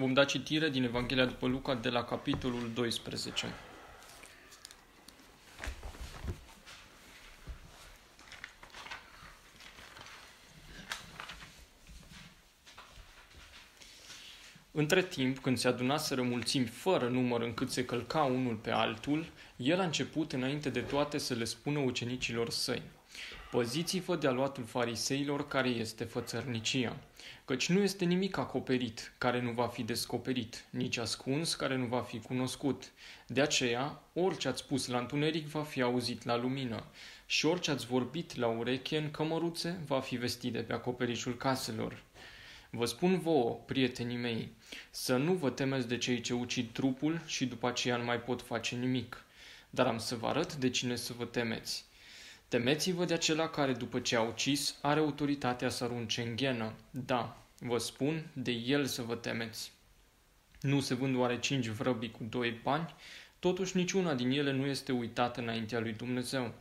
Vom da citire din Evanghelia după Luca de la capitolul 12. Între timp, când se adunaseră mulțimi fără număr încât se călca unul pe altul, el a început înainte de toate să le spună ucenicilor săi. Păziți-vă de aluatul fariseilor care este fățărnicia, căci nu este nimic acoperit care nu va fi descoperit, nici ascuns care nu va fi cunoscut. De aceea, orice ați spus la întuneric va fi auzit la lumină și orice ați vorbit la ureche în cămăruțe va fi vestit de pe acoperișul caselor. Vă spun vouă, prietenii mei, să nu vă temeți de cei ce ucid trupul și după aceea nu mai pot face nimic. Dar am să vă arăt de cine să vă temeți. Temeți-vă de acela care, după ce a ucis, are autoritatea să arunce în ghenă. Da, vă spun, de el să vă temeți. Nu se vând oare cinci vrăbi cu doi bani? Totuși niciuna din ele nu este uitată înaintea lui Dumnezeu.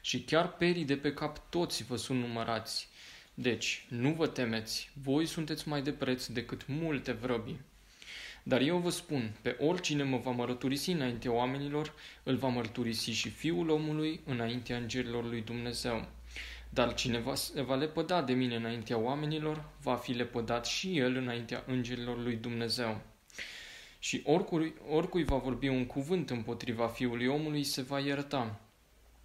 Și chiar perii de pe cap toți vă sunt numărați. Deci, nu vă temeți, voi sunteți mai de preț decât multe vrăbi. Dar eu vă spun, pe oricine mă va mărturisi înaintea oamenilor, îl va mărturisi și Fiul omului înaintea îngerilor lui Dumnezeu. Dar cine va, va lepăda de mine înaintea oamenilor, va fi lepădat și el înaintea îngerilor lui Dumnezeu. Și oricui, oricui va vorbi un cuvânt împotriva Fiului omului, se va ierta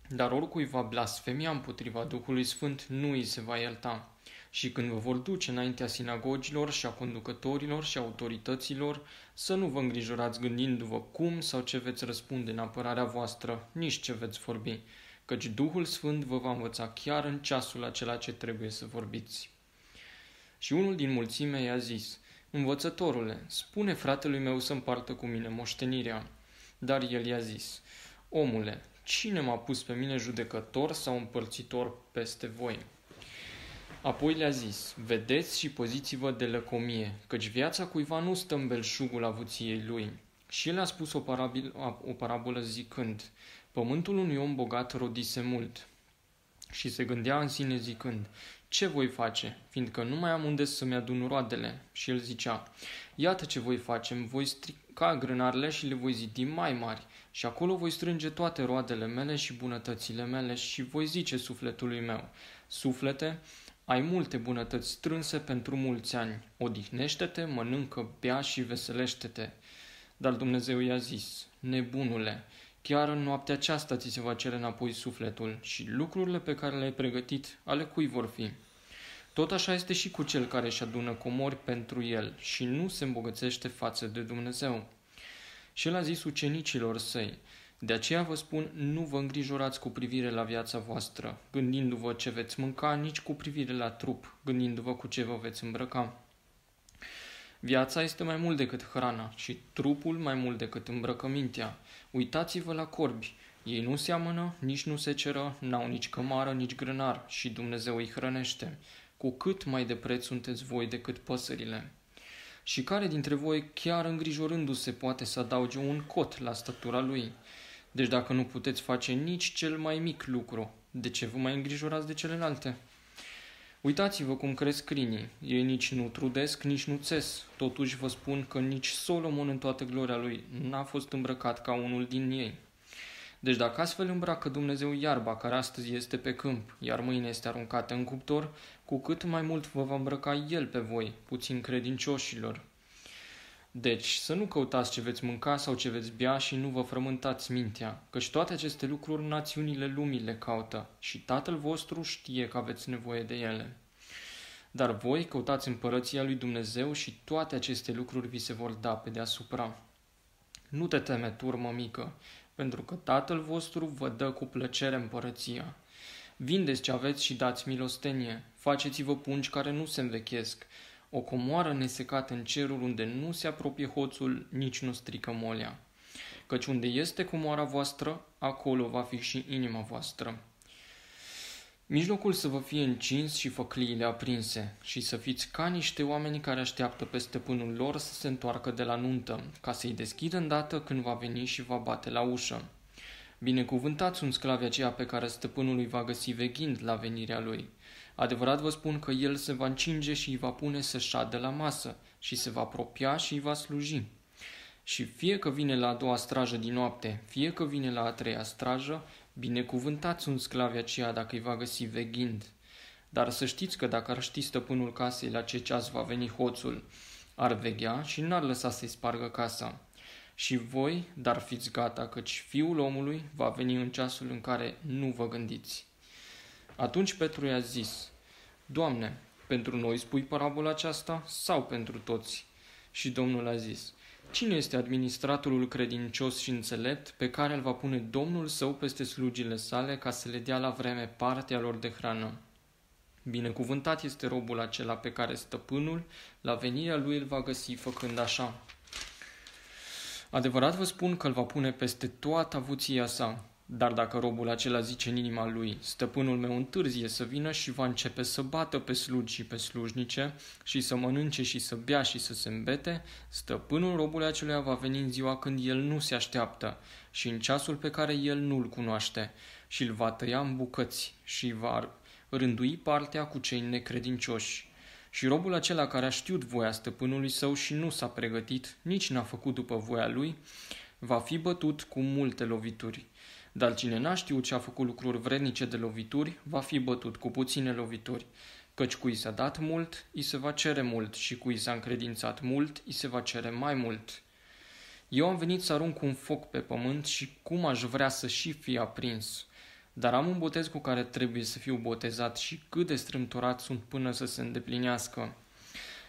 dar oricui va blasfemia împotriva Duhului Sfânt, nu îi se va ierta. Și când vă vor duce înaintea sinagogilor și a conducătorilor și autorităților, să nu vă îngrijorați gândindu-vă cum sau ce veți răspunde în apărarea voastră, nici ce veți vorbi, căci Duhul Sfânt vă va învăța chiar în ceasul acela ce trebuie să vorbiți. Și unul din mulțime i-a zis, Învățătorule, spune fratelui meu să împartă cu mine moștenirea. Dar el i-a zis, Omule, Cine m-a pus pe mine judecător sau împărțitor peste voi? Apoi le-a zis, vedeți și poziți-vă de lăcomie, căci viața cuiva nu stă în belșugul avuției lui. Și el a spus o, parabil, o parabolă zicând, pământul unui om bogat rodise mult. Și se gândea în sine zicând, ce voi face, fiindcă nu mai am unde să-mi adun roadele? Și el zicea, iată ce voi face, voi strica grânarele și le voi zidi mai mari și acolo voi strânge toate roadele mele și bunătățile mele și voi zice sufletului meu, suflete, ai multe bunătăți strânse pentru mulți ani, odihnește-te, mănâncă, bea și veselește-te. Dar Dumnezeu i-a zis, nebunule, chiar în noaptea aceasta ți se va cere înapoi sufletul și lucrurile pe care le-ai pregătit, ale cui vor fi? Tot așa este și cu cel care își adună comori pentru el și nu se îmbogățește față de Dumnezeu. Și el a zis ucenicilor săi, de aceea vă spun, nu vă îngrijorați cu privire la viața voastră, gândindu-vă ce veți mânca, nici cu privire la trup, gândindu-vă cu ce vă veți îmbrăca. Viața este mai mult decât hrana și trupul mai mult decât îmbrăcămintea. Uitați-vă la corbi. Ei nu seamănă, nici nu se ceră, n-au nici cămară, nici grânar și Dumnezeu îi hrănește. Cu cât mai de preț sunteți voi decât păsările. Și care dintre voi, chiar îngrijorându-se, poate să adauge un cot la stătura lui? Deci dacă nu puteți face nici cel mai mic lucru, de ce vă mai îngrijorați de celelalte? Uitați-vă cum cresc crinii. Ei nici nu trudesc, nici nu țes. Totuși vă spun că nici Solomon în toată gloria lui n-a fost îmbrăcat ca unul din ei. Deci dacă astfel îmbracă Dumnezeu iarba care astăzi este pe câmp, iar mâine este aruncată în cuptor, cu cât mai mult vă va îmbrăca El pe voi, puțin credincioșilor. Deci, să nu căutați ce veți mânca sau ce veți bea și nu vă frământați mintea, căci toate aceste lucruri națiunile lumii le caută și Tatăl vostru știe că aveți nevoie de ele. Dar voi căutați împărăția lui Dumnezeu și toate aceste lucruri vi se vor da pe deasupra. Nu te teme, turmă mică, pentru că Tatăl vostru vă dă cu plăcere împărăția. Vindeți ce aveți și dați milostenie, faceți-vă pungi care nu se învechesc, o comoară nesecată în cerul unde nu se apropie hoțul, nici nu strică molea. Căci unde este comoara voastră, acolo va fi și inima voastră. Mijlocul să vă fie încins și făcliile aprinse și să fiți ca niște oameni care așteaptă pe stăpânul lor să se întoarcă de la nuntă, ca să-i deschidă îndată când va veni și va bate la ușă. Binecuvântați un sclav aceea pe care stăpânul îi va găsi veghind la venirea lui. Adevărat vă spun că el se va încinge și îi va pune să șadă la masă și se va apropia și îi va sluji. Și fie că vine la a doua strajă din noapte, fie că vine la a treia strajă, binecuvântați sunt sclavi aceea dacă îi va găsi veghind. Dar să știți că dacă ar ști stăpânul casei la ce ceas va veni hoțul, ar veghea și n-ar lăsa să-i spargă casa. Și voi, dar fiți gata, căci fiul omului va veni în ceasul în care nu vă gândiți. Atunci Petru i-a zis, Doamne, pentru noi spui parabola aceasta sau pentru toți? Și Domnul a zis, Cine este administratorul credincios și înțelept pe care îl va pune Domnul său peste slugile sale ca să le dea la vreme partea lor de hrană? Binecuvântat este robul acela pe care stăpânul la venirea lui îl va găsi făcând așa. Adevărat vă spun că îl va pune peste toată avuția sa, dar dacă robul acela zice în inima lui, stăpânul meu întârzie să vină și va începe să bată pe slugi și pe slujnice și să mănânce și să bea și să se îmbete, stăpânul robului acelui va veni în ziua când el nu se așteaptă și în ceasul pe care el nu-l cunoaște și îl va tăia în bucăți și va rândui partea cu cei necredincioși. Și robul acela care a știut voia stăpânului său și nu s-a pregătit, nici n-a făcut după voia lui, va fi bătut cu multe lovituri. Dar cine n-a știut ce a făcut lucruri vrednice de lovituri, va fi bătut cu puține lovituri. Căci cui s-a dat mult, îi se va cere mult și cui s-a încredințat mult, îi se va cere mai mult. Eu am venit să arunc un foc pe pământ și cum aș vrea să și fie aprins. Dar am un botez cu care trebuie să fiu botezat și cât de strâmtorat sunt până să se îndeplinească.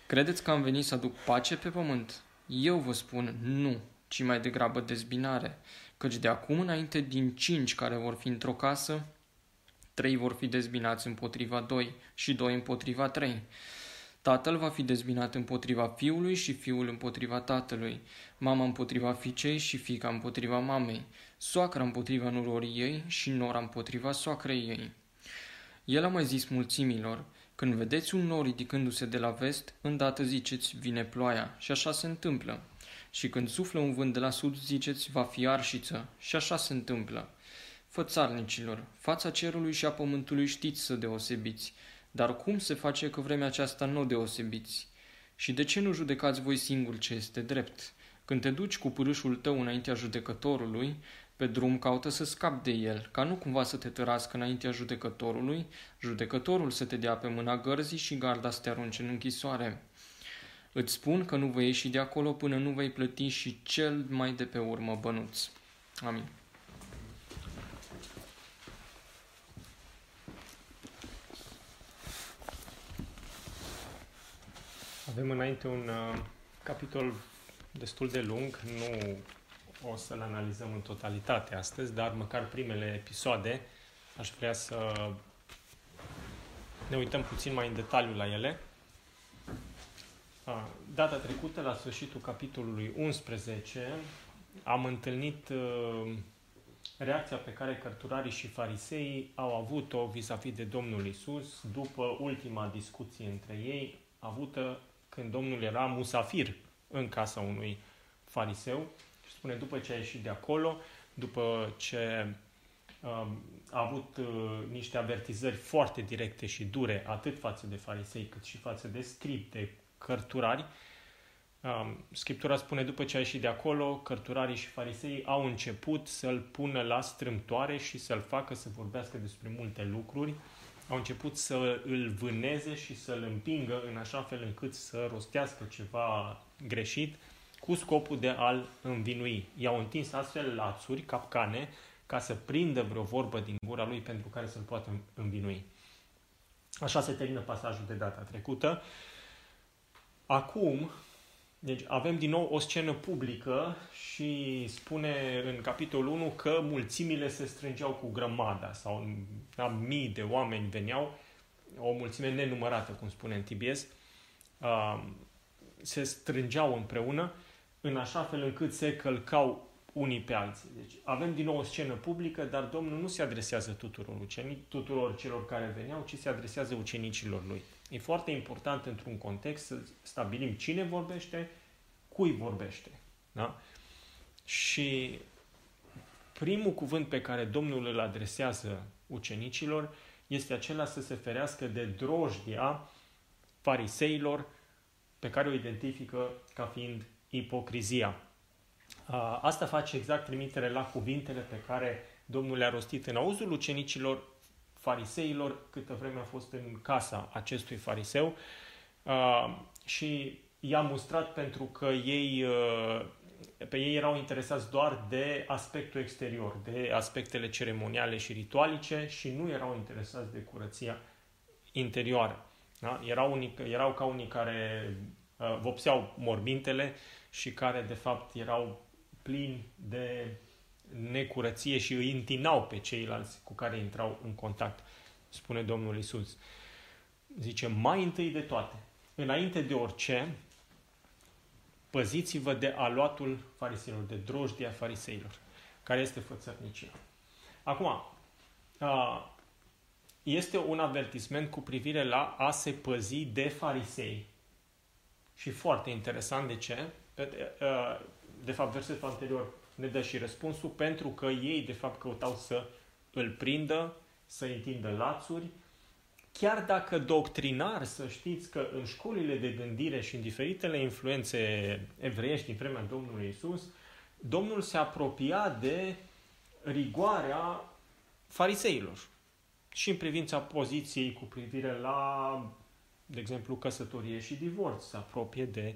Credeți că am venit să aduc pace pe pământ? Eu vă spun nu, ci mai degrabă dezbinare căci de acum înainte din cinci care vor fi într-o casă, trei vor fi dezbinați împotriva doi și doi împotriva trei. Tatăl va fi dezbinat împotriva fiului și fiul împotriva tatălui, mama împotriva fiicei și fica împotriva mamei, soacra împotriva nurorii ei și nora împotriva soacrei ei. El a mai zis mulțimilor, când vedeți un nor ridicându-se de la vest, îndată ziceți, vine ploaia, și așa se întâmplă. Și când suflă un vânt de la sud, ziceți, va fi arșiță. Și așa se întâmplă. Fățarnicilor, fața cerului și a pământului știți să deosebiți, dar cum se face că vremea aceasta nu o deosebiți? Și de ce nu judecați voi singur ce este drept? Când te duci cu pârâșul tău înaintea judecătorului, pe drum caută să scapi de el, ca nu cumva să te tărască înaintea judecătorului, judecătorul să te dea pe mâna gărzii și garda să te arunce în închisoare. Îți spun că nu vei ieși de acolo până nu vei plăti și cel mai de pe urmă bănuț. Amin. Avem înainte un uh, capitol destul de lung, nu o să-l analizăm în totalitate astăzi, dar măcar primele episoade aș vrea să ne uităm puțin mai în detaliu la ele. Data trecută, la sfârșitul capitolului 11, am întâlnit uh, reacția pe care cărturarii și farisei au avut-o vis-a-vis de Domnul Isus după ultima discuție între ei, avută când Domnul era musafir în casa unui fariseu. Și spune, după ce a ieșit de acolo, după ce um, a avut uh, niște avertizări foarte directe și dure, atât față de farisei cât și față de scribi, de cărturari. Um, Scriptura spune, după ce a ieșit de acolo, cărturarii și farisei au început să-l pună la strâmtoare și să-l facă să vorbească despre multe lucruri. Au început să îl vâneze și să-l împingă în așa fel încât să rostească ceva greșit cu scopul de a-l învinui. I-au întins astfel lațuri, capcane, ca să prindă vreo vorbă din gura lui pentru care să-l poată învinui. Așa se termină pasajul de data trecută. Acum, deci avem din nou o scenă publică și spune în capitolul 1 că mulțimile se strângeau cu grămada sau da, mii de oameni veneau, o mulțime nenumărată, cum spune în Tibies, uh, se strângeau împreună în așa fel încât se călcau unii pe alții. Deci avem din nou o scenă publică, dar Domnul nu se adresează tuturor ucenici, tuturor celor care veneau, ci se adresează ucenicilor lui. E foarte important într-un context să stabilim cine vorbește, cui vorbește. Da? Și primul cuvânt pe care Domnul îl adresează ucenicilor este acela să se ferească de drojdia fariseilor pe care o identifică ca fiind ipocrizia. Asta face exact trimitere la cuvintele pe care Domnul le-a rostit în auzul ucenicilor fariseilor câtă vreme a fost în casa acestui fariseu și i-a mustrat pentru că ei, pe ei erau interesați doar de aspectul exterior, de aspectele ceremoniale și ritualice și nu erau interesați de curăția interioară. Da? Erau, unii, erau ca unii care uh, vopseau morbintele și care de fapt erau plini de necurăție și îi întinau pe ceilalți cu care intrau în contact, spune Domnul Isus. Zice, mai întâi de toate, înainte de orice, păziți-vă de aluatul fariseilor, de drojdia fariseilor, care este fățărnicia. Acum, este un avertisment cu privire la a se păzi de farisei. Și foarte interesant de ce? De fapt, versetul anterior ne dă și răspunsul, pentru că ei, de fapt, căutau să îl prindă, să întindă lațuri, chiar dacă doctrinar, să știți că în școlile de gândire și în diferitele influențe evreiești din vremea Domnului Isus, Domnul se apropia de rigoarea fariseilor. Și în privința poziției cu privire la, de exemplu, căsătorie și divorț, se apropie de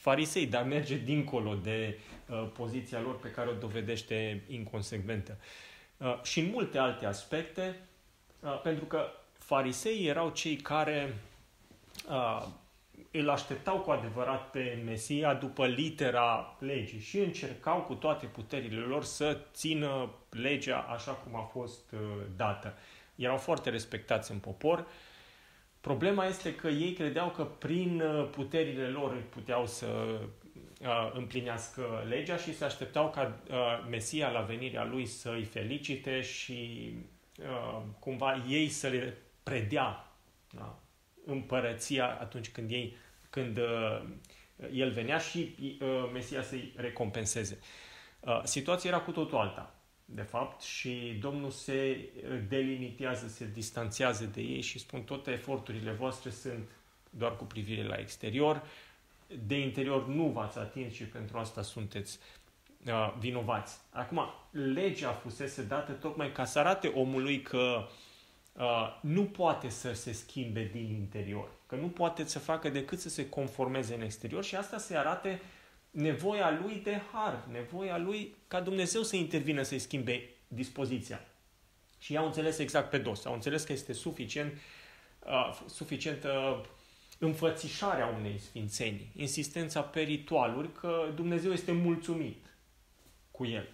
farisei, dar merge dincolo de uh, poziția lor pe care o dovedește inconsecventă. Uh, și în multe alte aspecte, uh, pentru că farisei erau cei care uh, îl așteptau cu adevărat pe Mesia după litera legii și încercau cu toate puterile lor să țină legea așa cum a fost uh, dată. Erau foarte respectați în popor, uh, Problema este că ei credeau că prin uh, puterile lor puteau să uh, împlinească legea și se așteptau ca uh, Mesia la venirea lui să îi felicite și cumva ei să le predea da? împărăția atunci când ei când el venea și Mesia să-i recompenseze. Situația era cu totul alta de fapt, și Domnul se delimitează, se distanțează de ei și spun toate eforturile voastre sunt doar cu privire la exterior, de interior nu v-ați atins și pentru asta sunteți uh, vinovați. Acum, legea fusese dată tocmai ca să arate omului că uh, nu poate să se schimbe din interior, că nu poate să facă decât să se conformeze în exterior și asta se arate uh, nevoia lui de har, nevoia lui ca Dumnezeu să intervină, să-i schimbe dispoziția. Și i-au înțeles exact pe dos. Au înțeles că este suficient, uh, suficient uh, înfățișarea unei sfințenii, insistența pe ritualuri, că Dumnezeu este mulțumit cu el.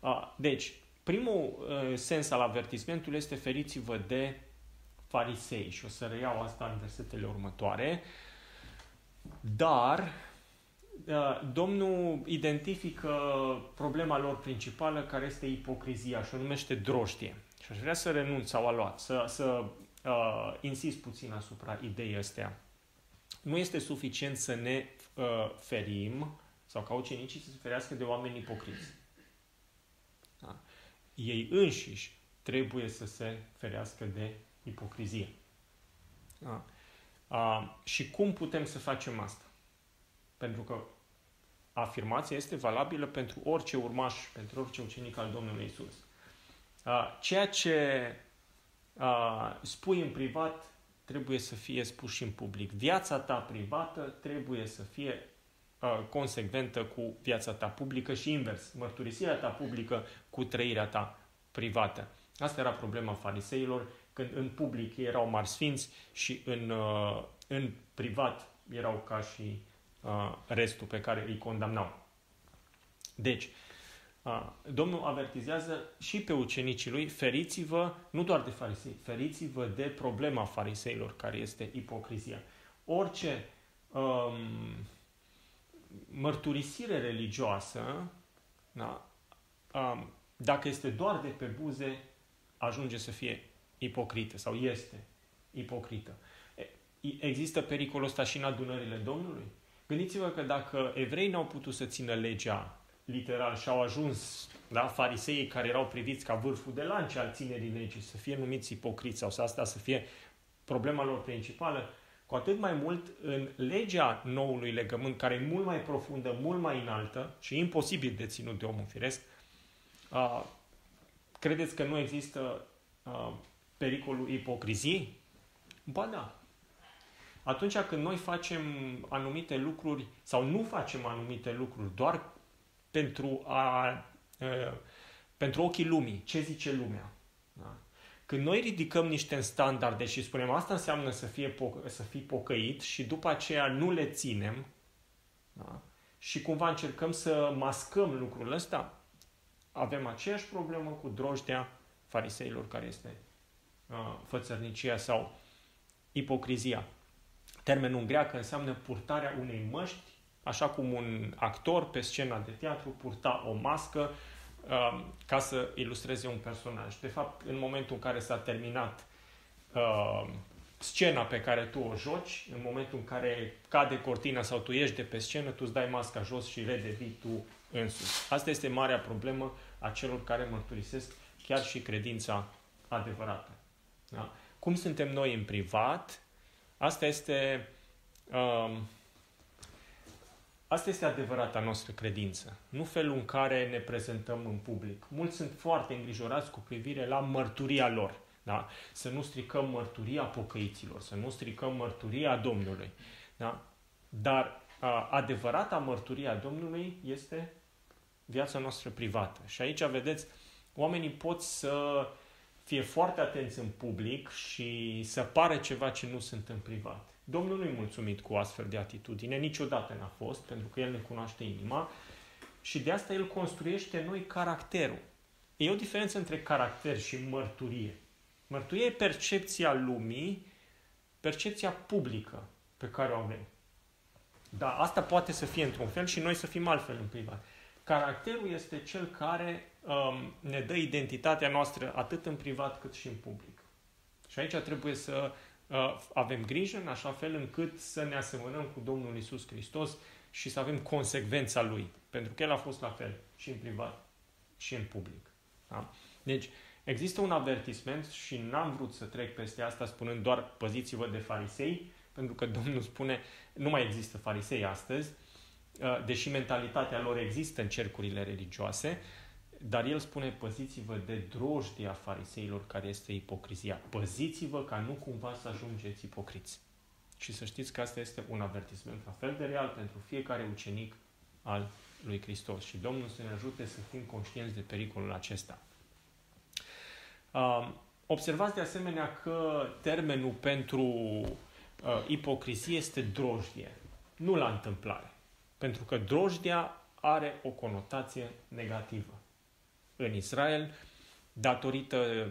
Uh, deci, primul uh, sens al avertismentului este feriți-vă de farisei și o să reiau asta în versetele următoare. Dar Uh, Domnul identifică problema lor principală, care este ipocrizia și o numește droștie. Și aș vrea să renunț sau a luat, să, să uh, insist puțin asupra ideii astea. Nu este suficient să ne uh, ferim sau ca ucenicii să se ferească de oameni ipocriți. Da? Ei înșiși trebuie să se ferească de ipocrizie. Da? Uh, și cum putem să facem asta? Pentru că afirmația este valabilă pentru orice urmaș, pentru orice ucenic al Domnului Isus. Ceea ce spui în privat trebuie să fie spus și în public. Viața ta privată trebuie să fie consecventă cu viața ta publică și invers. Mărturisirea ta publică cu trăirea ta privată. Asta era problema fariseilor, când în public erau mari sfinți și în, în privat erau ca și restul pe care îi condamnau. Deci, Domnul avertizează și pe ucenicii lui, feriți-vă, nu doar de farisei, feriți-vă de problema fariseilor, care este ipocrizia. Orice um, mărturisire religioasă, da, um, dacă este doar de pe buze, ajunge să fie ipocrită sau este ipocrită. Există pericolul ăsta și în adunările Domnului? Gândiți-vă că dacă evrei n-au putut să țină legea literal și au ajuns da, fariseii care erau priviți ca vârful de lance al ținerii legii să fie numiți ipocriți sau să asta să fie problema lor principală, cu atât mai mult în legea noului legământ, care e mult mai profundă, mult mai înaltă și imposibil de ținut de omul firesc, uh, credeți că nu există uh, pericolul ipocriziei? Ba da. Atunci când noi facem anumite lucruri sau nu facem anumite lucruri doar pentru, a, uh, pentru ochii lumii, ce zice lumea, da? Când noi ridicăm niște standarde și spunem asta înseamnă să, fie po- să fii pocăit și după aceea nu le ținem da? și cumva încercăm să mascăm lucrul ăsta, avem aceeași problemă cu drojdea fariseilor care este uh, fățărnicia sau ipocrizia. Termenul în greacă înseamnă purtarea unei măști, așa cum un actor pe scena de teatru purta o mască uh, ca să ilustreze un personaj. De fapt, în momentul în care s-a terminat uh, scena pe care tu o joci, în momentul în care cade cortina sau tu ieși de pe scenă, tu îți dai masca jos și redevii tu însuți. Asta este marea problemă a celor care mărturisesc chiar și credința adevărată. Da? Cum suntem noi în privat, asta este uh, Asta este adevărata noastră credință, nu felul în care ne prezentăm în public. Mulți sunt foarte îngrijorați cu privire la mărturia lor. Da? Să nu stricăm mărturia pocăiților, să nu stricăm mărturia Domnului. Da? Dar a, adevărata mărturia Domnului este viața noastră privată. Și aici, vedeți, oamenii pot să fie foarte atenți în public și să pară ceva ce nu sunt în privat. Domnul nu-i mulțumit cu astfel de atitudine, niciodată n-a fost, pentru că El ne cunoaște inima și de asta El construiește noi caracterul. E o diferență între caracter și mărturie. Mărturie e percepția lumii, percepția publică pe care o avem. Da, asta poate să fie într-un fel și noi să fim altfel în privat. Caracterul este cel care um, ne dă identitatea noastră atât în privat cât și în public. Și aici trebuie să Uh, avem grijă în așa fel încât să ne asemănăm cu Domnul Isus Hristos și să avem consecvența Lui. Pentru că El a fost la fel și în privat și în public. Da? Deci, există un avertisment și n-am vrut să trec peste asta spunând doar păziți-vă de farisei, pentru că Domnul spune, nu mai există farisei astăzi, uh, deși mentalitatea lor există în cercurile religioase, dar el spune, păziți-vă de drojdia fariseilor care este ipocrizia. Păziți-vă ca nu cumva să ajungeți ipocriți. Și să știți că asta este un avertisment la fel de real pentru fiecare ucenic al lui Hristos. Și Domnul să ne ajute să fim conștienți de pericolul acesta. Observați de asemenea că termenul pentru uh, ipocrizie este drojdie. Nu la întâmplare. Pentru că drojdia are o conotație negativă în Israel, datorită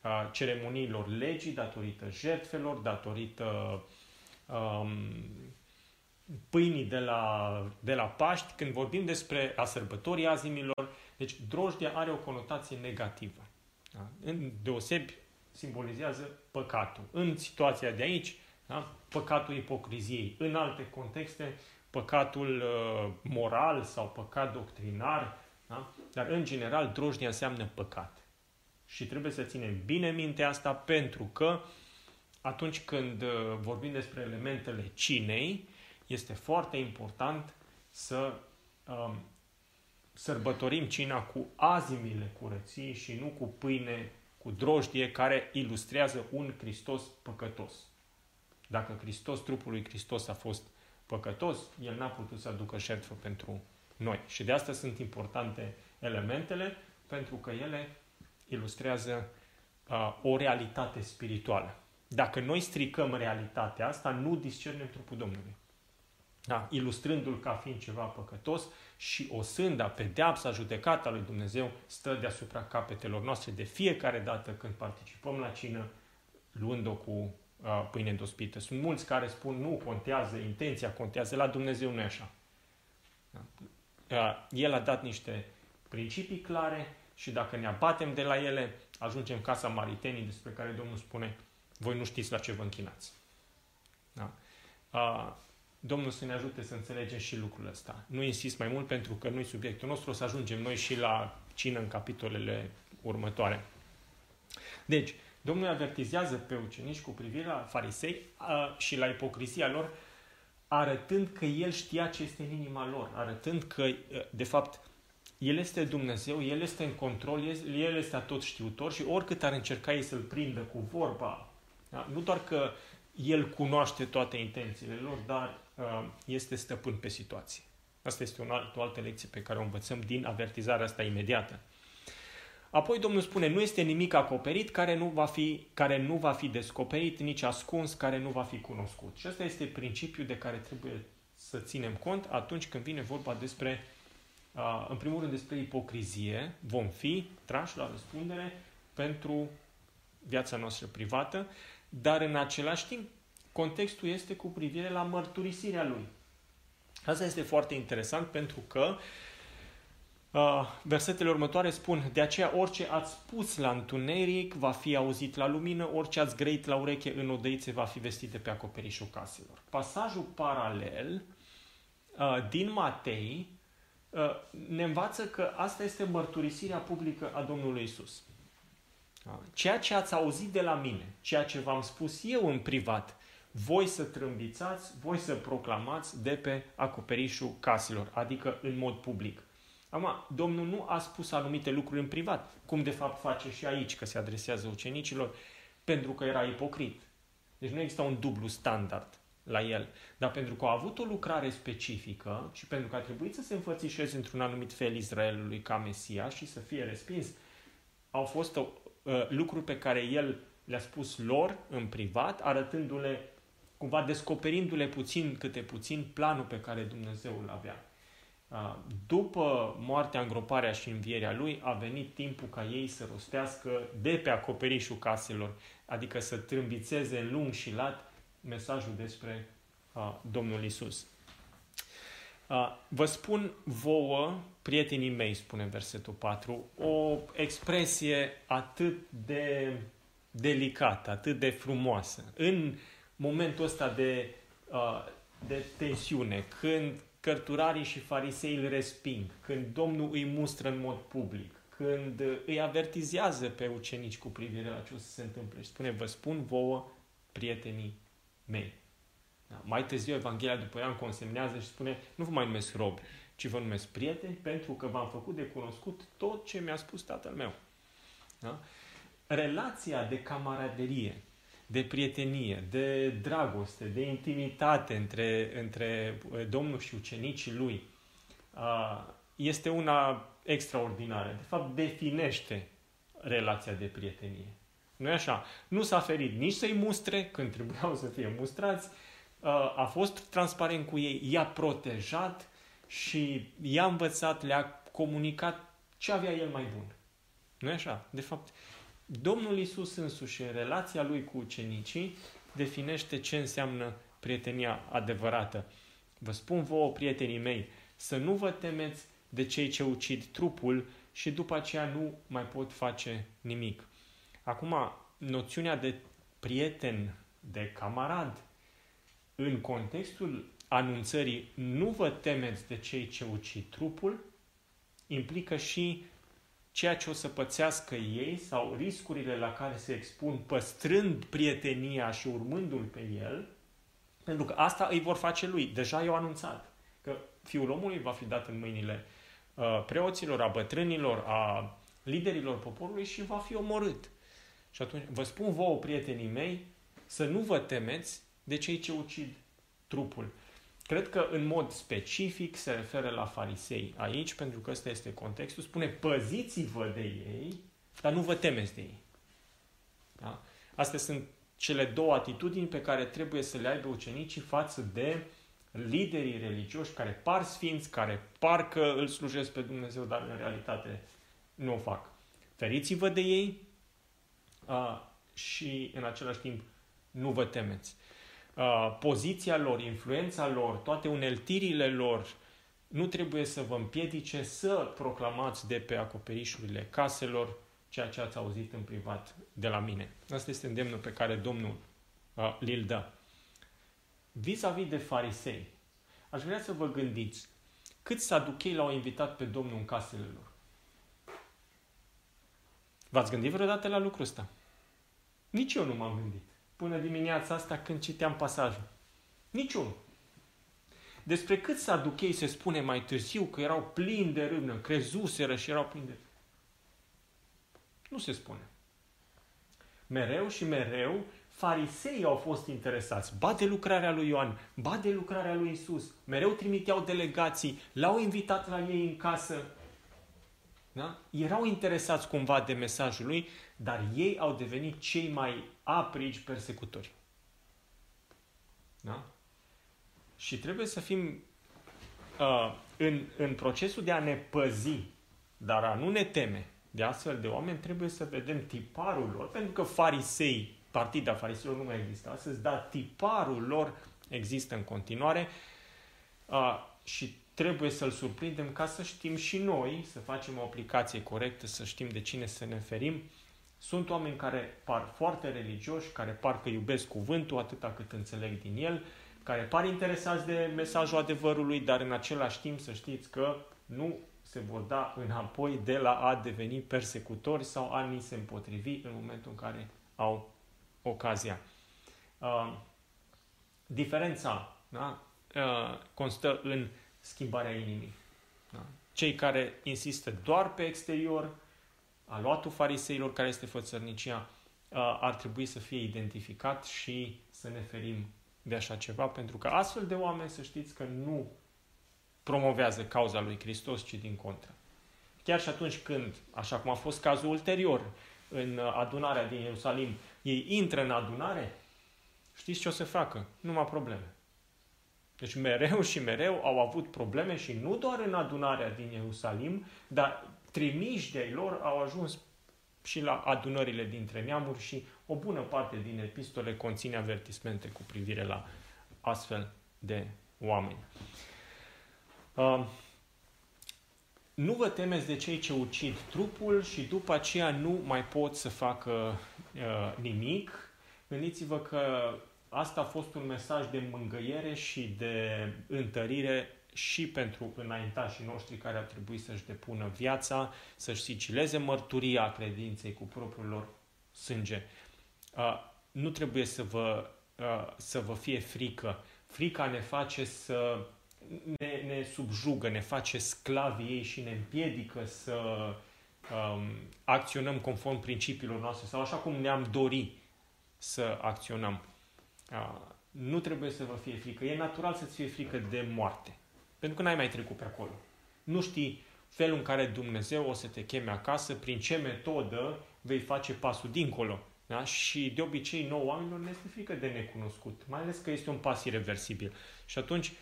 a ceremoniilor legii, datorită jertfelor, datorită um, pâinii de la, de la Paști, când vorbim despre a sărbătorii azimilor, deci drojdia are o conotație negativă. Da? În deosebi simbolizează păcatul. În situația de aici, da? păcatul ipocriziei. În alte contexte, păcatul uh, moral sau păcat doctrinar, da? Dar, în general, drojdia înseamnă păcat. Și trebuie să ținem bine minte asta pentru că atunci când uh, vorbim despre elementele cinei, este foarte important să um, sărbătorim cina cu azimile curății și nu cu pâine, cu drojdie care ilustrează un Hristos păcătos. Dacă Hristos, trupul lui Hristos a fost păcătos, El n-a putut să aducă șertfă pentru noi. Și de asta sunt importante elementele, pentru că ele ilustrează uh, o realitate spirituală. Dacă noi stricăm realitatea asta, nu discernem trupul Domnului. Da? Ilustrându-l ca fiind ceva păcătos și o sânda, pedeapsa, judecata lui Dumnezeu stă deasupra capetelor noastre de fiecare dată când participăm la cină, luând-o cu uh, pâine dospită. Sunt mulți care spun nu contează, intenția contează, la Dumnezeu nu e așa. Da? Uh, el a dat niște principii clare și dacă ne abatem de la ele, ajungem ca samaritenii despre care Domnul spune, voi nu știți la ce vă închinați. Da? Domnul să ne ajute să înțelegem și lucrul ăsta. Nu insist mai mult pentru că nu-i subiectul nostru, o să ajungem noi și la cină în capitolele următoare. Deci, Domnul avertizează pe ucenici cu privire la farisei și la ipocrizia lor, arătând că El știa ce este în inima lor, arătând că, de fapt, El este Dumnezeu, El este în control, El este atot știutor și oricât ar încerca ei să-L prindă cu vorba, da? nu doar că El cunoaște toate intențiile lor, dar uh, este stăpân pe situație. Asta este o altă, o altă lecție pe care o învățăm din avertizarea asta imediată. Apoi Domnul spune, nu este nimic acoperit care nu va fi, care nu va fi descoperit, nici ascuns, care nu va fi cunoscut. Și asta este principiul de care trebuie să ținem cont atunci când vine vorba despre, în primul rând, despre ipocrizie. Vom fi trași la răspundere pentru viața noastră privată, dar în același timp contextul este cu privire la mărturisirea lui. Asta este foarte interesant pentru că uh, Uh, versetele următoare spun, de aceea orice ați spus la întuneric va fi auzit la lumină, orice ați greit la ureche în odăițe va fi vestit de pe acoperișul caselor. Pasajul paralel uh, din Matei uh, ne învață că asta este mărturisirea publică a Domnului Isus. Ceea ce ați auzit de la mine, ceea ce v-am spus eu în privat, voi să trâmbițați, voi să proclamați de pe acoperișul caselor, adică în mod public. Acum, Domnul nu a spus anumite lucruri în privat, cum de fapt face și aici, că se adresează ucenicilor, pentru că era ipocrit. Deci nu există un dublu standard la el. Dar pentru că a avut o lucrare specifică și pentru că a trebuit să se înfățișeze într-un anumit fel Israelului ca Mesia și să fie respins, au fost uh, lucruri pe care el le-a spus lor în privat, arătându-le, cumva descoperindu-le puțin câte puțin planul pe care Dumnezeu îl avea. După moartea, îngroparea și învierea lui, a venit timpul ca ei să rostească de pe acoperișul caselor, adică să trâmbițeze în lung și lat mesajul despre Domnul Isus. Vă spun vouă, prietenii mei, spune versetul 4, o expresie atât de delicată, atât de frumoasă. În momentul ăsta de, de tensiune, când cărturarii și farisei îl resping, când Domnul îi mustră în mod public, când îi avertizează pe ucenici cu privire la ce o să se întâmple și spune, vă spun vouă, prietenii mei. Da? Mai târziu Evanghelia după ea consemnează și spune, nu vă mai numesc robi, ci vă numesc prieteni pentru că v-am făcut de cunoscut tot ce mi-a spus tatăl meu. Da? Relația de camaraderie de prietenie, de dragoste, de intimitate între, între uh, Domnul și ucenicii lui este una extraordinară. De fapt, definește relația de prietenie. Nu e așa? Nu s-a ferit nici să-i mustre când trebuiau să fie mustrați, a fost transparent cu ei, i-a protejat și i-a învățat, le-a comunicat ce avea el mai bun. nu e așa? De fapt, Domnul Isus însuși, în relația lui cu ucenicii, definește ce înseamnă prietenia adevărată. Vă spun vouă, prietenii mei, să nu vă temeți de cei ce ucid trupul și după aceea nu mai pot face nimic. Acum, noțiunea de prieten, de camarad, în contextul anunțării nu vă temeți de cei ce ucid trupul, implică și ceea ce o să pățească ei sau riscurile la care se expun păstrând prietenia și urmându-l pe el, pentru că asta îi vor face lui. Deja i-au anunțat că fiul omului va fi dat în mâinile uh, preoților, a bătrânilor, a liderilor poporului și va fi omorât. Și atunci vă spun vouă, prietenii mei, să nu vă temeți de cei ce ucid trupul. Cred că în mod specific se referă la farisei aici, pentru că ăsta este contextul. Spune, păziți-vă de ei, dar nu vă temeți de ei. Da? Astea sunt cele două atitudini pe care trebuie să le aibă ucenicii față de liderii religioși care par sfinți, care parcă îl slujesc pe Dumnezeu, dar în realitate nu o fac. Feriți-vă de ei a, și în același timp nu vă temeți. Uh, poziția lor, influența lor, toate uneltirile lor, nu trebuie să vă împiedice să proclamați de pe acoperișurile caselor ceea ce ați auzit în privat de la mine. Asta este îndemnul pe care Domnul uh, l dă. vis-a-vis de farisei, aș vrea să vă gândiți cât saduchei l-au invitat pe Domnul în casele lor. V-ați gândit vreodată la lucrul ăsta? Nici eu nu m-am gândit. Până dimineața asta când citeam pasajul. Niciunul. Despre cât saduchei se spune mai târziu că erau plini de râvnă, crezuseră și erau plini de... Nu se spune. Mereu și mereu farisei au fost interesați. Ba de lucrarea lui Ioan, ba de lucrarea lui Isus. Mereu trimiteau delegații, l-au invitat la ei în casă. Da? Erau interesați cumva de mesajul lui, dar ei au devenit cei mai aprigi persecutori. Da? Și trebuie să fim uh, în, în procesul de a ne păzi, dar a nu ne teme de astfel de oameni, trebuie să vedem tiparul lor, pentru că farisei, partida fariseilor nu mai există astăzi, dar tiparul lor există în continuare uh, și trebuie să-l surprindem ca să știm și noi, să facem o aplicație corectă, să știm de cine să ne ferim. Sunt oameni care par foarte religioși, care par că iubesc cuvântul atâta cât înțeleg din el, care par interesați de mesajul adevărului, dar în același timp să știți că nu se vor da înapoi de la a deveni persecutori sau a ni se împotrivi în momentul în care au ocazia. Uh, diferența da? uh, constă în schimbarea inimii. Da? Cei care insistă doar pe exterior, aluatul fariseilor, care este fățărnicia, uh, ar trebui să fie identificat și să ne ferim de așa ceva, pentru că astfel de oameni, să știți că nu promovează cauza lui Hristos, ci din contră. Chiar și atunci când, așa cum a fost cazul ulterior, în adunarea din Ierusalim, ei intră în adunare, știți ce o să facă? Numai probleme. Deci mereu și mereu au avut probleme și nu doar în adunarea din Ierusalim, dar trimiși de lor au ajuns și la adunările dintre neamuri și o bună parte din epistole conține avertismente cu privire la astfel de oameni. Uh, nu vă temeți de cei ce ucid trupul și după aceea nu mai pot să facă uh, nimic. Gândiți-vă că asta a fost un mesaj de mângăiere și de întărire și pentru înaintașii noștri care ar trebui să-și depună viața, să-și sicileze mărturia credinței cu propriul lor sânge. Uh, nu trebuie să vă, uh, să vă fie frică. Frica ne face să ne, ne subjugă, ne face sclavi ei și ne împiedică să um, acționăm conform principiilor noastre sau așa cum ne-am dori să acționăm. Uh, nu trebuie să vă fie frică. E natural să-ți fie frică de moarte. Pentru că n-ai mai trecut pe acolo. Nu știi felul în care Dumnezeu o să te cheme acasă, prin ce metodă vei face pasul dincolo. Da? Și de obicei nou oamenilor ne este frică de necunoscut, mai ales că este un pas irreversibil. Și atunci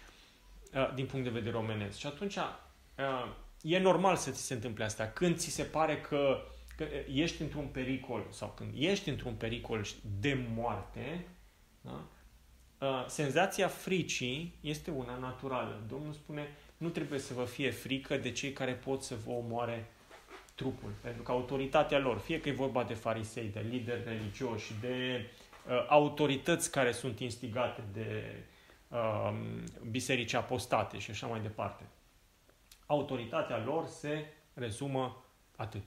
Uh, din punct de vedere omenesc. Și atunci uh, e normal să ți se întâmple asta. Când ți se pare că, că ești într-un pericol sau când ești într-un pericol de moarte, da? Uh, senzația fricii este una naturală. Domnul spune, nu trebuie să vă fie frică de cei care pot să vă omoare trupul. Pentru că autoritatea lor, fie că e vorba de farisei, de lideri religioși, de uh, autorități care sunt instigate de Um, biserici apostate și așa mai departe. Autoritatea lor se rezumă atât.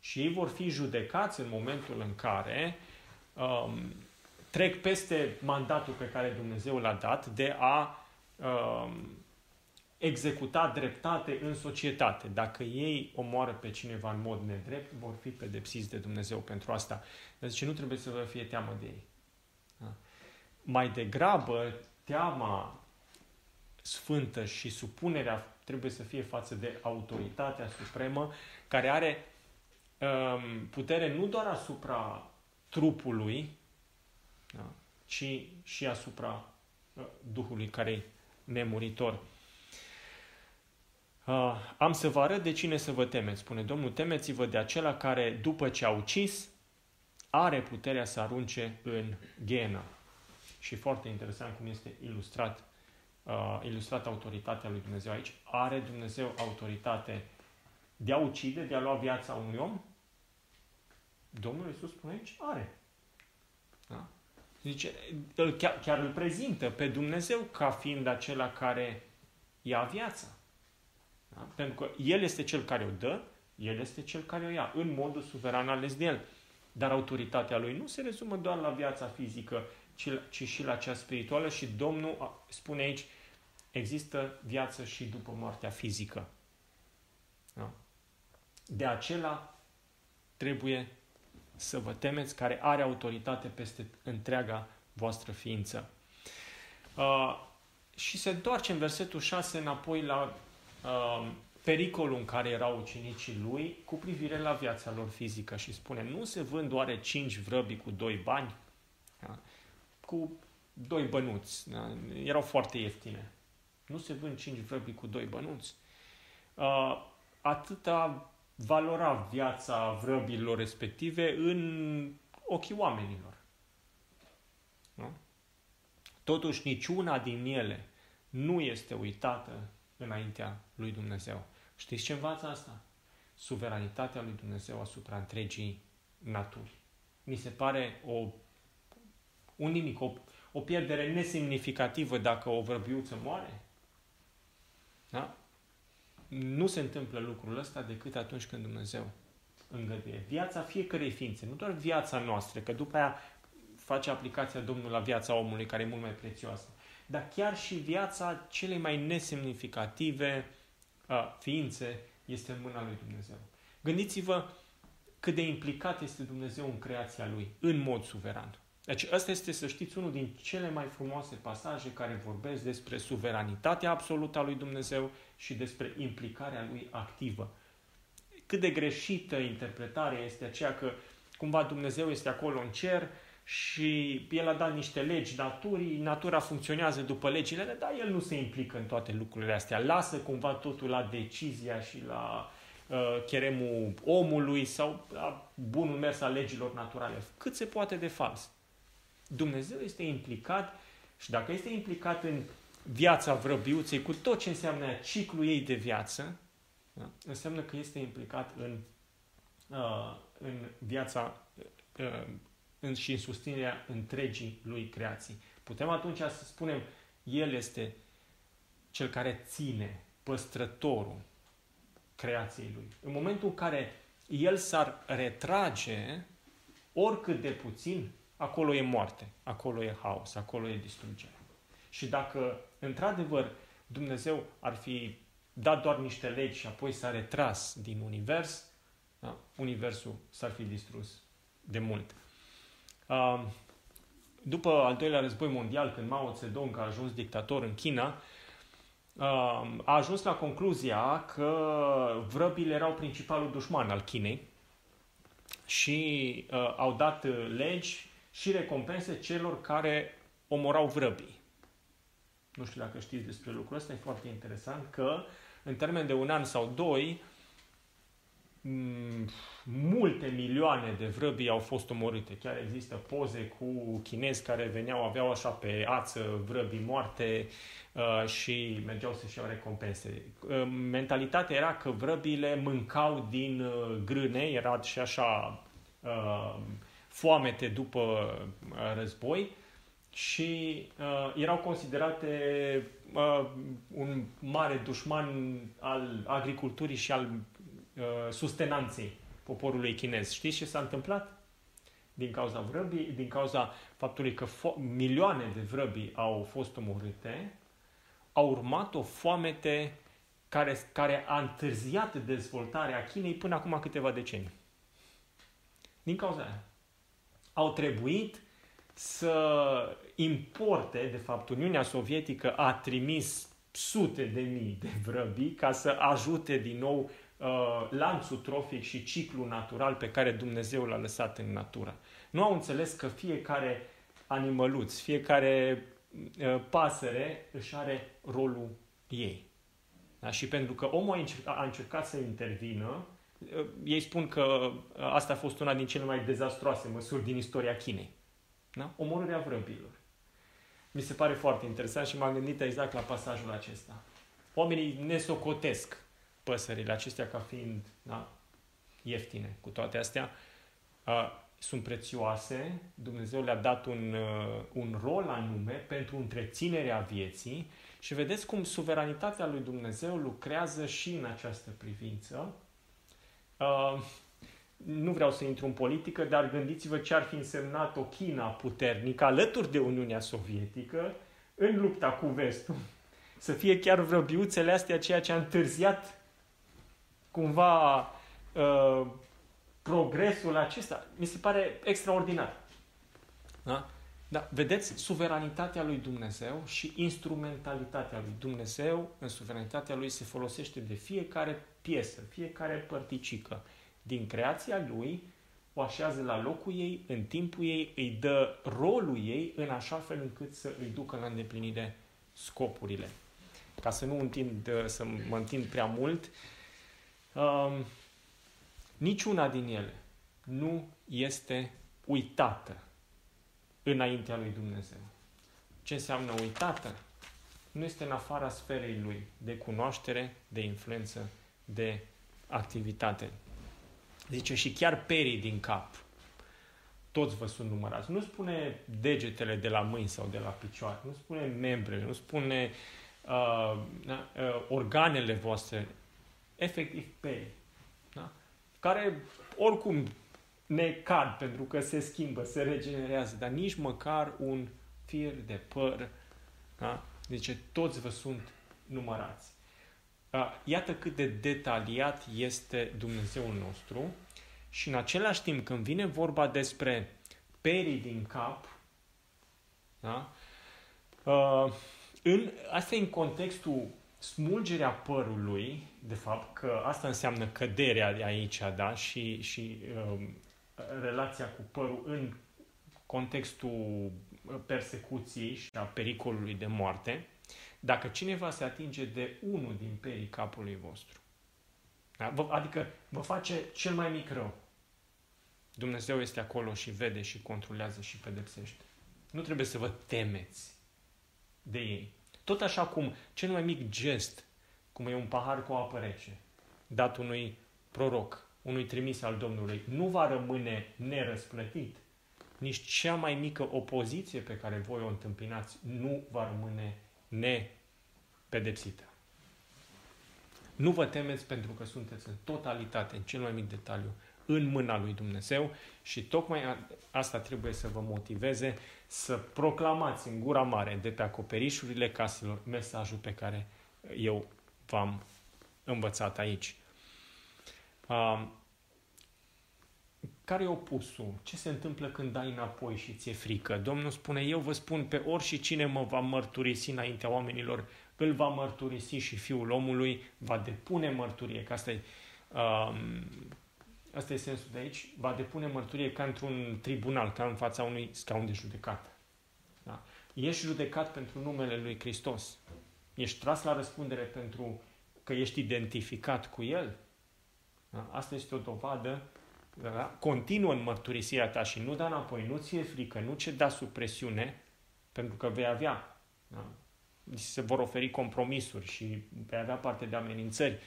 Și ei vor fi judecați în momentul în care um, trec peste mandatul pe care Dumnezeu l-a dat de a um, executa dreptate în societate. Dacă ei omoară pe cineva în mod nedrept, vor fi pedepsiți de Dumnezeu pentru asta. Deci nu trebuie să vă fie teamă de ei. Da? Mai degrabă, teama sfântă și supunerea trebuie să fie față de autoritatea supremă care are um, putere nu doar asupra trupului, da, ci și asupra uh, Duhului care e nemuritor. Uh, am să vă arăt de cine să vă temeți, spune Domnul, temeți-vă de acela care, după ce a ucis, are puterea să arunce în ghenă și foarte interesant cum este ilustrat, uh, ilustrat autoritatea lui Dumnezeu aici. Are Dumnezeu autoritate de a ucide, de a lua viața unui om? Domnul Iisus spune aici, are. Da? Zice, îl, chiar, chiar îl prezintă pe Dumnezeu ca fiind acela care ia viața. Da? Pentru că El este Cel care o dă, El este Cel care o ia, în modul suveran ales de El. Dar autoritatea Lui nu se rezumă doar la viața fizică, ci, ci și la cea spirituală și Domnul spune aici, există viață și după moartea fizică. Da? De acela trebuie să vă temeți, care are autoritate peste întreaga voastră ființă. Uh, și se întoarce în versetul 6 înapoi la uh, pericolul în care erau ucenicii lui cu privire la viața lor fizică și spune, nu se vând oare cinci vrăbi cu doi bani? Da? Cu doi bănuți. Da? Erau foarte ieftine. Nu se vând cinci vrăbi cu doi bănuți. Uh, atâta valora viața vrăbilor respective în ochii oamenilor. Nu? Totuși, niciuna din ele nu este uitată înaintea lui Dumnezeu. Știți ce învață asta? Suveranitatea lui Dumnezeu asupra întregii naturi. Mi se pare o, un nimic, o, o pierdere nesemnificativă dacă o vrăbiuță moare. Da? Nu se întâmplă lucrul ăsta decât atunci când Dumnezeu îngăduie. Viața fiecărei ființe, nu doar viața noastră, că după aia face aplicația Domnul la viața omului, care e mult mai prețioasă, dar chiar și viața celei mai nesemnificative a, ființe este în mâna lui Dumnezeu. Gândiți-vă cât de implicat este Dumnezeu în creația Lui, în mod suveran. Deci ăsta este, să știți, unul din cele mai frumoase pasaje care vorbesc despre suveranitatea absolută a lui Dumnezeu și despre implicarea lui activă. Cât de greșită interpretare este aceea că cumva Dumnezeu este acolo în cer și El a dat niște legi naturii, natura funcționează după legile, dar El nu se implică în toate lucrurile astea. Lasă cumva totul la decizia și la uh, cheremul omului sau la bunul mers al legilor naturale. Cât se poate de fals. Dumnezeu este implicat și dacă este implicat în viața vrăbiuței, cu tot ce înseamnă ciclul ei de viață, da? înseamnă că este implicat în, uh, în viața uh, în, și în susținerea întregii lui creații. Putem atunci să spunem, El este cel care ține, păstrătorul creației lui. În momentul în care El s-ar retrage, oricât de puțin, acolo e moarte, acolo e haos, acolo e distrugere. Și dacă, într-adevăr, Dumnezeu ar fi dat doar niște legi și apoi s-a retras din univers, da? universul s-ar fi distrus de mult. După al doilea război mondial, când Mao Zedong a ajuns dictator în China, a ajuns la concluzia că vrăbile erau principalul dușman al Chinei și au dat legi și recompense celor care omorau vrăbii. Nu știu dacă știți despre lucrul ăsta, e foarte interesant că în termen de un an sau doi, multe milioane de vrăbii au fost omorâte. Chiar există poze cu chinezi care veneau, aveau așa pe ață vrăbii moarte uh, și mergeau să-și iau recompense. Uh, mentalitatea era că vrăbile mâncau din uh, grâne, era și așa uh, foamete după uh, război și uh, erau considerate uh, un mare dușman al agriculturii și al uh, sustenanței poporului chinez. Știți ce s-a întâmplat? Din cauza vrăbii, din cauza faptului că fo- milioane de vrăbii au fost omorâte, a urmat o foamete care, care a întârziat dezvoltarea Chinei până acum câteva decenii. Din cauza aia au trebuit să importe, de fapt, Uniunea Sovietică a trimis sute de mii de vrăbii ca să ajute din nou uh, lanțul trofic și ciclul natural pe care Dumnezeu l-a lăsat în natură. Nu au înțeles că fiecare animăluț, fiecare uh, pasăre își are rolul ei. Da? Și pentru că omul a încercat, a încercat să intervină, Uh, ei spun că uh, asta a fost una din cele mai dezastroase măsuri din istoria Chinei. Da? Omorârea vrăbilor. Mi se pare foarte interesant și m-am gândit exact la pasajul acesta. Oamenii ne socotesc păsările acestea ca fiind da, ieftine cu toate astea. Uh, sunt prețioase, Dumnezeu le-a dat un, uh, un rol anume pentru întreținerea vieții și vedeți cum suveranitatea lui Dumnezeu lucrează și în această privință. Uh, nu vreau să intru în politică, dar gândiți-vă ce ar fi însemnat o China puternică alături de Uniunea Sovietică în lupta cu vestul. Să fie chiar vrăbiuțele astea ceea ce a întârziat cumva uh, progresul acesta. Mi se pare extraordinar. Da? Da, vedeți suveranitatea lui Dumnezeu și instrumentalitatea lui Dumnezeu în suveranitatea lui se folosește de fiecare piesă, fiecare părticică din creația lui, o așează la locul ei, în timpul ei, îi dă rolul ei în așa fel încât să îi ducă la îndeplinire scopurile. Ca să nu întind, să mă întind prea mult, um, niciuna din ele nu este uitată înaintea lui Dumnezeu. Ce înseamnă uitată? Nu este în afara sferei lui de cunoaștere, de influență, de activitate. Zice și chiar perii din cap. Toți vă sunt numărați. Nu spune degetele de la mâini sau de la picioare, nu spune membrele, nu spune uh, uh, organele voastre, efectiv perii. Da? Care oricum ne cad pentru că se schimbă, se regenerează, dar nici măcar un fir de păr. Da? Deci toți vă sunt numărați. Iată cât de detaliat este Dumnezeul nostru și în același timp când vine vorba despre perii din cap, da? în, asta e în contextul smulgerea părului, de fapt, că asta înseamnă căderea de aici, da? Și, și um, relația cu părul în contextul persecuției și a pericolului de moarte, dacă cineva se atinge de unul din perii capului vostru, da? adică vă face cel mai mic rău, Dumnezeu este acolo și vede și controlează și pedepsește. Nu trebuie să vă temeți de ei. Tot așa cum cel mai mic gest, cum e un pahar cu apă rece, dat unui proroc, unui trimis al Domnului, nu va rămâne nerăsplătit. Nici cea mai mică opoziție pe care voi o întâmpinați nu va rămâne nepedepsită. Nu vă temeți pentru că sunteți în totalitate, în cel mai mic detaliu, în mâna lui Dumnezeu și tocmai asta trebuie să vă motiveze să proclamați în gura mare de pe acoperișurile caselor mesajul pe care eu v-am învățat aici. Um, care e opusul? Ce se întâmplă când dai înapoi și ți-e frică? Domnul spune, eu vă spun, pe ori și cine mă va mărturisi înaintea oamenilor, îl va mărturisi și Fiul omului va depune mărturie. Că asta e, um, asta e sensul de aici. Va depune mărturie ca într-un tribunal, ca în fața unui scaun de judecată. Da? Ești judecat pentru numele lui Hristos. Ești tras la răspundere pentru că ești identificat cu El. Da? Asta este o dovadă da? continuă în mărturisirea ta și nu da înapoi, nu ți-e frică, nu da sub presiune, pentru că vei avea. Da? Se vor oferi compromisuri și vei avea parte de amenințări.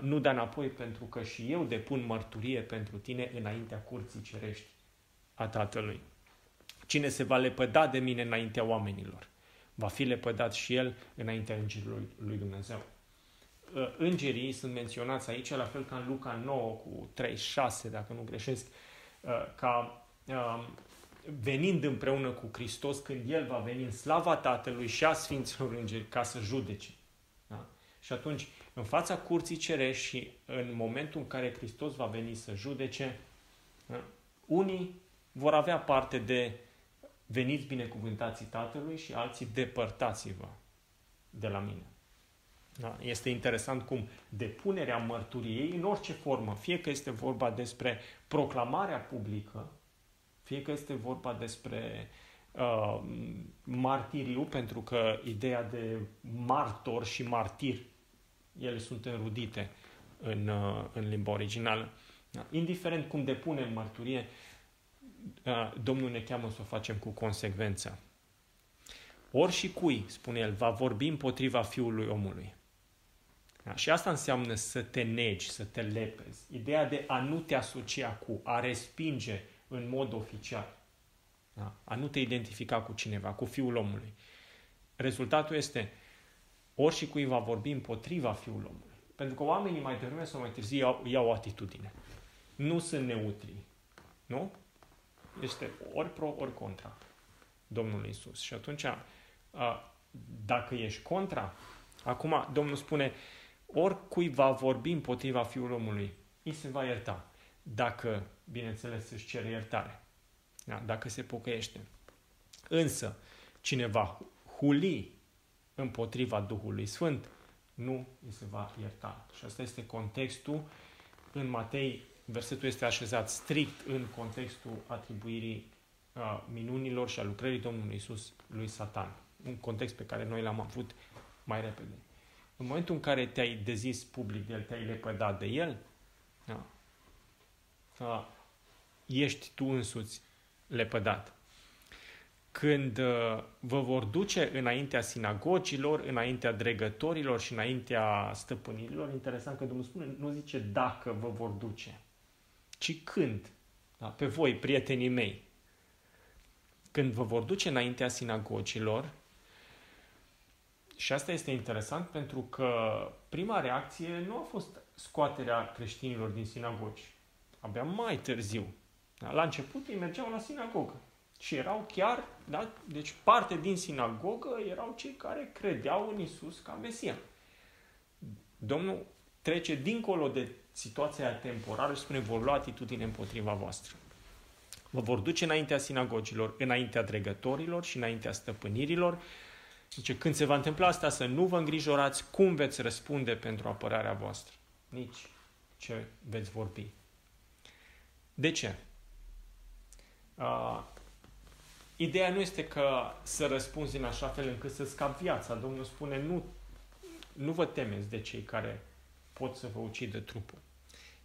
Nu da înapoi pentru că și eu depun mărturie pentru tine înaintea curții cerești a Tatălui. Cine se va lepăda de mine înaintea oamenilor, va fi lepădat și el înaintea Îngerului lui Dumnezeu. Uh, îngerii sunt menționați aici, la fel ca în Luca 9 cu 36, dacă nu greșesc, uh, ca um, venind împreună cu Hristos când El va veni în slava Tatălui și a Sfinților Îngeri ca să judece. Da? Și atunci, în fața curții cerești și în momentul în care Hristos va veni să judece, da? unii vor avea parte de veniți binecuvântații Tatălui și alții depărtați-vă de la mine. Da? Este interesant cum depunerea mărturiei, în orice formă, fie că este vorba despre proclamarea publică, fie că este vorba despre uh, martiriu, pentru că ideea de martor și martir, ele sunt înrudite în, uh, în limba originală. Da? Indiferent cum depunem mărturie, uh, Domnul ne cheamă să o facem cu consecvență. Ori și cui, spune el, va vorbi împotriva Fiului omului. Da? Și asta înseamnă să te negi, să te lepezi. Ideea de a nu te asocia cu, a respinge în mod oficial. Da? A nu te identifica cu cineva, cu fiul omului. Rezultatul este, ori și cui va vorbi împotriva fiul omului. Pentru că oamenii mai devreme sau mai târziu iau, iau o atitudine. Nu sunt neutri. Nu? Este ori pro, ori contra Domnului Isus. Și atunci, dacă ești contra, acum Domnul spune, oricui va vorbi împotriva Fiul omului, îi se va ierta. Dacă, bineînțeles, își cere iertare. Da? Dacă se pocăiește. Însă, cineva huli împotriva Duhului Sfânt, nu îi se va ierta. Și asta este contextul. În Matei, versetul este așezat strict în contextul atribuirii a minunilor și a lucrării Domnului Isus lui Satan. Un context pe care noi l-am avut mai repede. În momentul în care te-ai dezis public de el, te-ai lepădat de el, da, ești tu însuți lepădat. Când uh, vă vor duce înaintea sinagogilor, înaintea dregătorilor și înaintea stăpânirilor, interesant că Domnul spune, nu zice dacă vă vor duce, ci când. Da? Pe voi, prietenii mei. Când vă vor duce înaintea sinagogilor, și asta este interesant pentru că prima reacție nu a fost scoaterea creștinilor din sinagogi. Abia mai târziu. Da? La început ei mergeau la sinagogă. Și erau chiar, da? deci parte din sinagogă erau cei care credeau în Isus ca Mesia. Domnul trece dincolo de situația temporară și spune, vor lua atitudine împotriva voastră. Vă vor duce înaintea sinagogilor, înaintea dregătorilor și înaintea stăpânirilor. Zice, când se va întâmpla asta, să nu vă îngrijorați cum veți răspunde pentru apărarea voastră. Nici ce veți vorbi. De ce? Uh, ideea nu este că să răspunzi în așa fel încât să scap viața. Domnul spune, nu, nu vă temeți de cei care pot să vă ucidă trupul,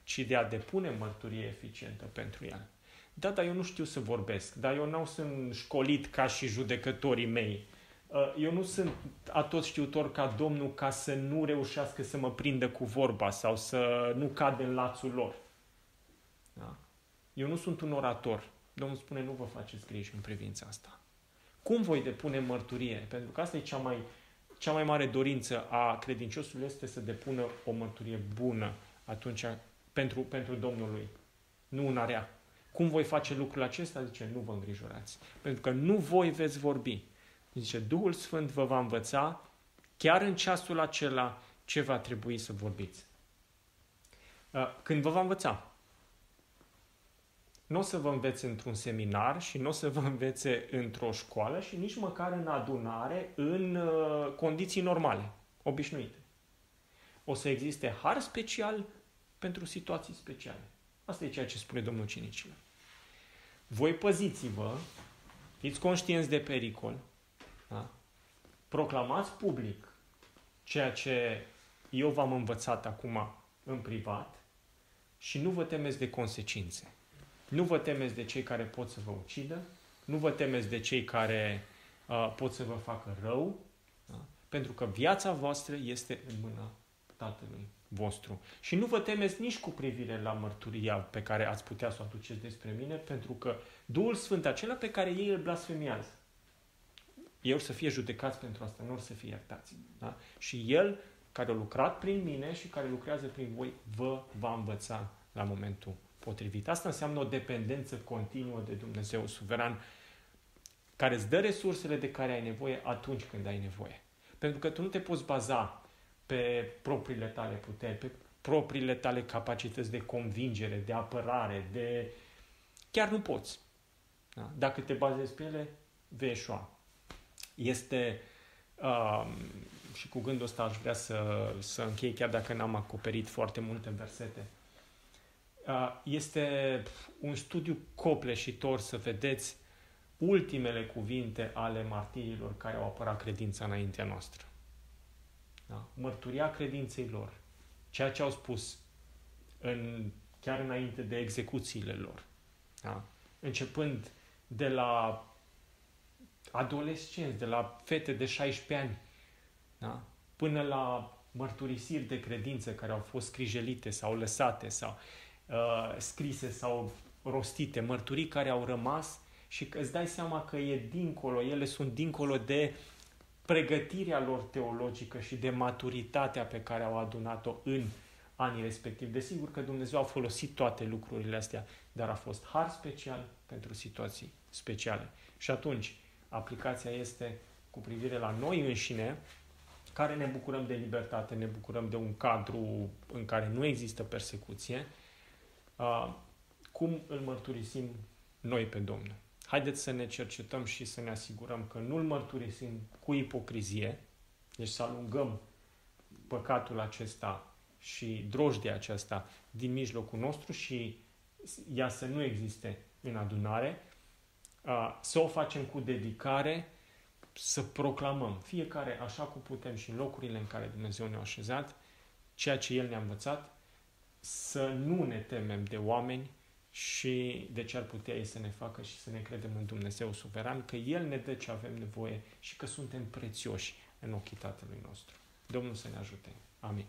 ci de a depune mărturie eficientă pentru el. Da, dar eu nu știu să vorbesc, dar eu nu sunt școlit ca și judecătorii mei. Uh, eu nu sunt atot știutor ca Domnul ca să nu reușească să mă prindă cu vorba sau să nu cad în lațul lor. Da? Eu nu sunt un orator. Domnul spune, nu vă faceți griji în privința asta. Cum voi depune mărturie? Pentru că asta e cea mai, cea mai mare dorință a credinciosului este să depună o mărturie bună atunci pentru, pentru Domnului, nu una rea. Cum voi face lucrul acesta? Zice, nu vă îngrijorați. Pentru că nu voi veți vorbi. Zice, Duhul Sfânt vă va învăța chiar în ceasul acela ce va trebui să vorbiți. Când vă va învăța, nu o să vă învețe într-un seminar și nu o să vă învețe într-o școală și nici măcar în adunare în uh, condiții normale, obișnuite. O să existe har special pentru situații speciale. Asta e ceea ce spune Domnul Cinicilor. Voi păziți-vă, fiți conștienți de pericol, da? proclamați public ceea ce eu v-am învățat acum în privat și nu vă temeți de consecințe. Nu vă temeți de cei care pot să vă ucidă, nu vă temeți de cei care uh, pot să vă facă rău, da? pentru că viața voastră este în mâna Tatălui vostru. Și nu vă temeți nici cu privire la mărturia pe care ați putea să o aduceți despre mine, pentru că Duhul Sfânt, acela pe care ei îl blasfemiază, ei să fie judecați pentru asta, nu să fie iertați. Da? Și El, care a lucrat prin mine și care lucrează prin voi, vă va învăța la momentul potrivit. Asta înseamnă o dependență continuă de Dumnezeu suveran, care îți dă resursele de care ai nevoie atunci când ai nevoie. Pentru că tu nu te poți baza pe propriile tale puteri, pe propriile tale capacități de convingere, de apărare, de... Chiar nu poți. Da? Dacă te bazezi pe ele, vei eșua. Este... Um, și cu gândul ăsta aș vrea să, să închei, chiar dacă n-am acoperit foarte multe versete. Este un studiu copleșitor să vedeți ultimele cuvinte ale martirilor care au apărat credința înaintea noastră. Da? Mărturia credinței lor. Ceea ce au spus în, chiar înainte de execuțiile lor. Da? Începând de la adolescenți, de la fete de 16 ani, da? până la mărturisiri de credință care au fost scrijelite sau lăsate sau uh, scrise sau rostite, mărturii care au rămas și că îți dai seama că e dincolo, ele sunt dincolo de pregătirea lor teologică și de maturitatea pe care au adunat-o în anii respectivi. Desigur că Dumnezeu a folosit toate lucrurile astea, dar a fost har special pentru situații speciale. Și atunci, aplicația este cu privire la noi înșine, care ne bucurăm de libertate, ne bucurăm de un cadru în care nu există persecuție, cum îl mărturisim noi pe Domnul. Haideți să ne cercetăm și să ne asigurăm că nu îl mărturisim cu ipocrizie, deci să alungăm păcatul acesta și drojdia aceasta din mijlocul nostru și ea să nu existe în adunare, să o facem cu dedicare, să proclamăm fiecare așa cum putem și în locurile în care Dumnezeu ne-a așezat, ceea ce El ne-a învățat, să nu ne temem de oameni și de ce ar putea ei să ne facă și să ne credem în Dumnezeu suveran, că El ne dă ce avem nevoie și că suntem prețioși în ochii Tatălui nostru. Domnul să ne ajute. Amin.